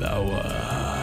lawan.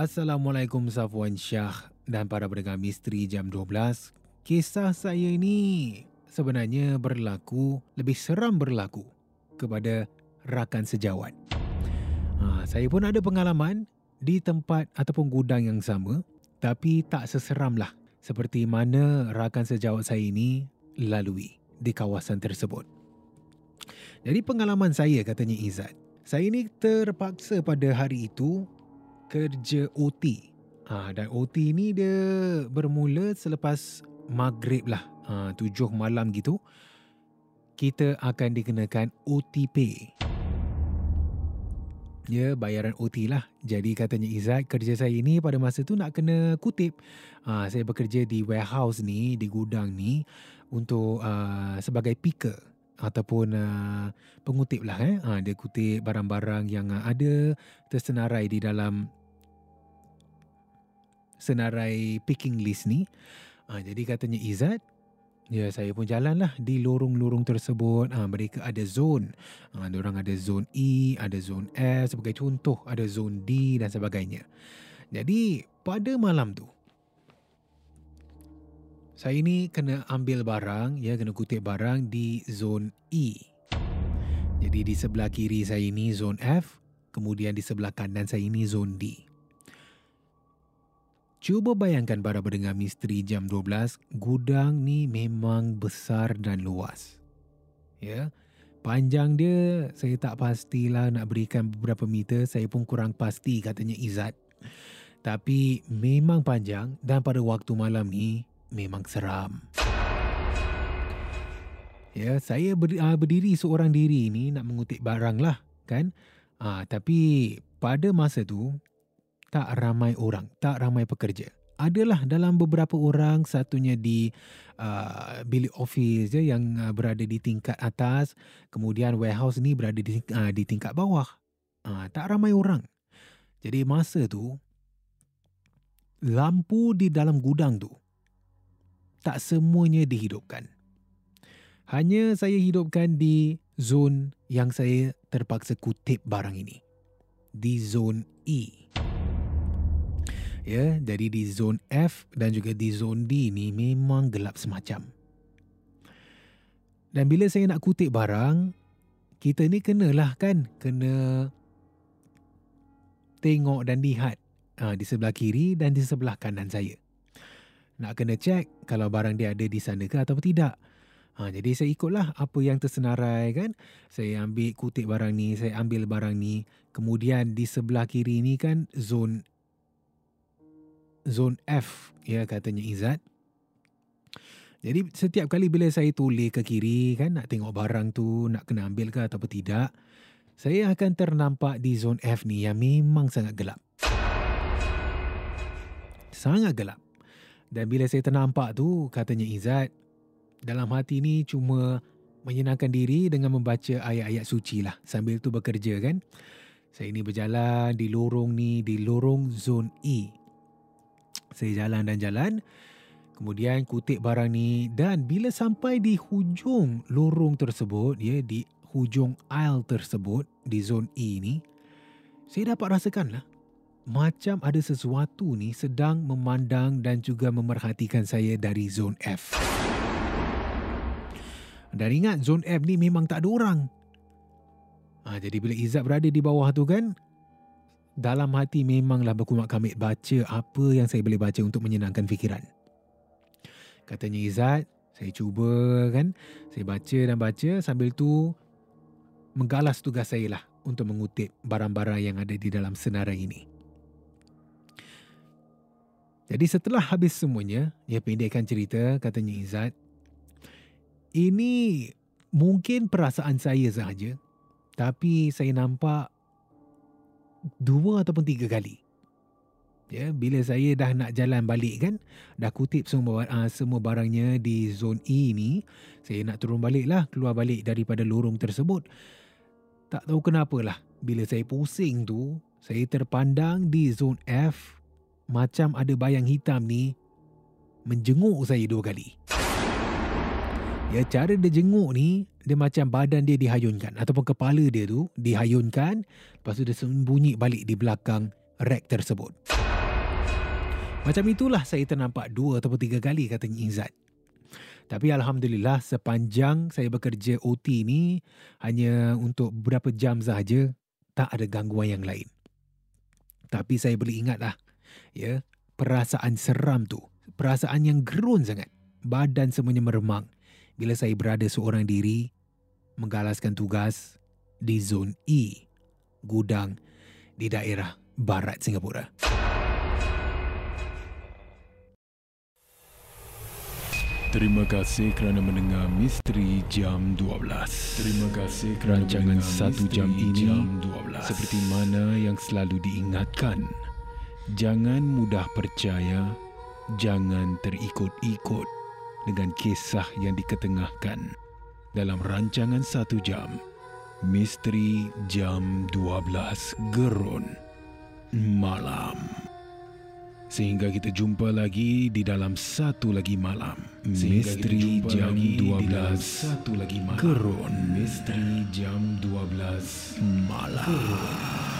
Assalamualaikum Safwan Syah dan para pendengar misteri jam 12. Kisah saya ini sebenarnya berlaku, lebih seram berlaku kepada rakan sejawat. Ha, saya pun ada pengalaman di tempat ataupun gudang yang sama tapi tak seseram lah seperti mana rakan sejawat saya ini lalui di kawasan tersebut. Jadi pengalaman saya katanya Izzat. Saya ini terpaksa pada hari itu kerja OT. Ha, dan OT ni dia bermula selepas maghrib lah. Ha, tujuh malam gitu. Kita akan dikenakan OT pay. Ya, bayaran OT lah. Jadi katanya Izzat, kerja saya ini pada masa tu nak kena kutip. Ha, saya bekerja di warehouse ni, di gudang ni untuk uh, sebagai picker ataupun uh, pengutip lah eh. Ha, dia kutip barang-barang yang uh, ada tersenarai di dalam senarai picking list ni. Ha, jadi katanya Izzat, ya saya pun jalan lah di lorong-lorong tersebut. Ha, mereka ada zone. Ha, orang ada zone E, ada zone F sebagai contoh. Ada zone D dan sebagainya. Jadi pada malam tu, saya ni kena ambil barang, ya kena kutip barang di zone E. Jadi di sebelah kiri saya ini zone F, kemudian di sebelah kanan saya ini zone D. Cuba bayangkan para pendengar misteri jam 12, gudang ni memang besar dan luas. Ya. Panjang dia saya tak pastilah nak berikan beberapa meter, saya pun kurang pasti katanya Izzat. Tapi memang panjang dan pada waktu malam ni memang seram. Ya, saya ber, uh, berdiri seorang diri ni nak mengutip barang lah, kan? Ah, tapi pada masa tu tak ramai orang, tak ramai pekerja. Adalah dalam beberapa orang, satunya di uh, bilik office je yang uh, berada di tingkat atas, kemudian warehouse ni berada di, uh, di tingkat bawah. Uh, tak ramai orang. Jadi masa tu, lampu di dalam gudang tu tak semuanya dihidupkan. Hanya saya hidupkan di zon yang saya terpaksa kutip barang ini. Di zon E. Ya, jadi di zon F dan juga di zon D ni memang gelap semacam. Dan bila saya nak kutip barang, kita ni kenalah kan, kena tengok dan lihat uh, di sebelah kiri dan di sebelah kanan saya. Nak kena cek kalau barang dia ada di sana ke atau tidak. Ha, jadi saya ikutlah apa yang tersenarai kan. Saya ambil kutip barang ni, saya ambil barang ni. Kemudian di sebelah kiri ni kan zon zon F ya katanya Izzat. Jadi setiap kali bila saya toleh ke kiri kan nak tengok barang tu nak kena ambil ke atau tidak, saya akan ternampak di zon F ni yang memang sangat gelap. Sangat gelap. Dan bila saya ternampak tu katanya Izzat, dalam hati ni cuma menyenangkan diri dengan membaca ayat-ayat suci lah sambil tu bekerja kan. Saya ni berjalan di lorong ni, di lorong zon E. Saya jalan dan jalan, kemudian kutip barang ni dan bila sampai di hujung lorong tersebut, ya di hujung aisle tersebut di zon E ni, saya dapat rasakan lah macam ada sesuatu ni sedang memandang dan juga memerhatikan saya dari zon F. Dan ingat zon F ni memang tak ada orang. Ha, jadi bila Izzat berada di bawah tu kan, dalam hati memanglah berkumat kamit baca apa yang saya boleh baca untuk menyenangkan fikiran. Katanya Izzat, saya cuba kan, saya baca dan baca sambil tu menggalas tugas saya lah untuk mengutip barang-barang yang ada di dalam senarai ini. Jadi setelah habis semuanya, ya pendekkan cerita katanya Izzat, ini mungkin perasaan saya sahaja. Tapi saya nampak dua ataupun tiga kali. Ya, bila saya dah nak jalan balik kan, dah kutip semua uh, semua barangnya di zon E ni, saya nak turun balik lah, keluar balik daripada lorong tersebut. Tak tahu kenapa lah, bila saya pusing tu, saya terpandang di zon F, macam ada bayang hitam ni menjenguk saya dua kali. Ya cara dia jenguk ni dia macam badan dia dihayunkan ataupun kepala dia tu dihayunkan lepas tu dia sembunyi balik di belakang rek tersebut. Macam itulah saya ternampak dua ataupun tiga kali katanya Izzat. Tapi Alhamdulillah sepanjang saya bekerja OT ni hanya untuk beberapa jam sahaja tak ada gangguan yang lain. Tapi saya boleh ingatlah ya perasaan seram tu, perasaan yang gerun sangat. Badan semuanya meremang bila saya berada seorang diri menggalaskan tugas di zon E, gudang di daerah barat Singapura. Terima kasih kerana mendengar Misteri Jam 12. Terima kasih kerana Rancangan satu jam ini jam 12. seperti mana yang selalu diingatkan. Jangan mudah percaya, jangan terikut-ikut dengan kisah yang diketengahkan dalam rancangan satu jam Misteri Jam 12 Gerun Malam. Sehingga kita jumpa lagi di dalam satu lagi malam. Misteri Jam 12 satu lagi malam. Gerun Misteri Jam 12 Malam. Gerun.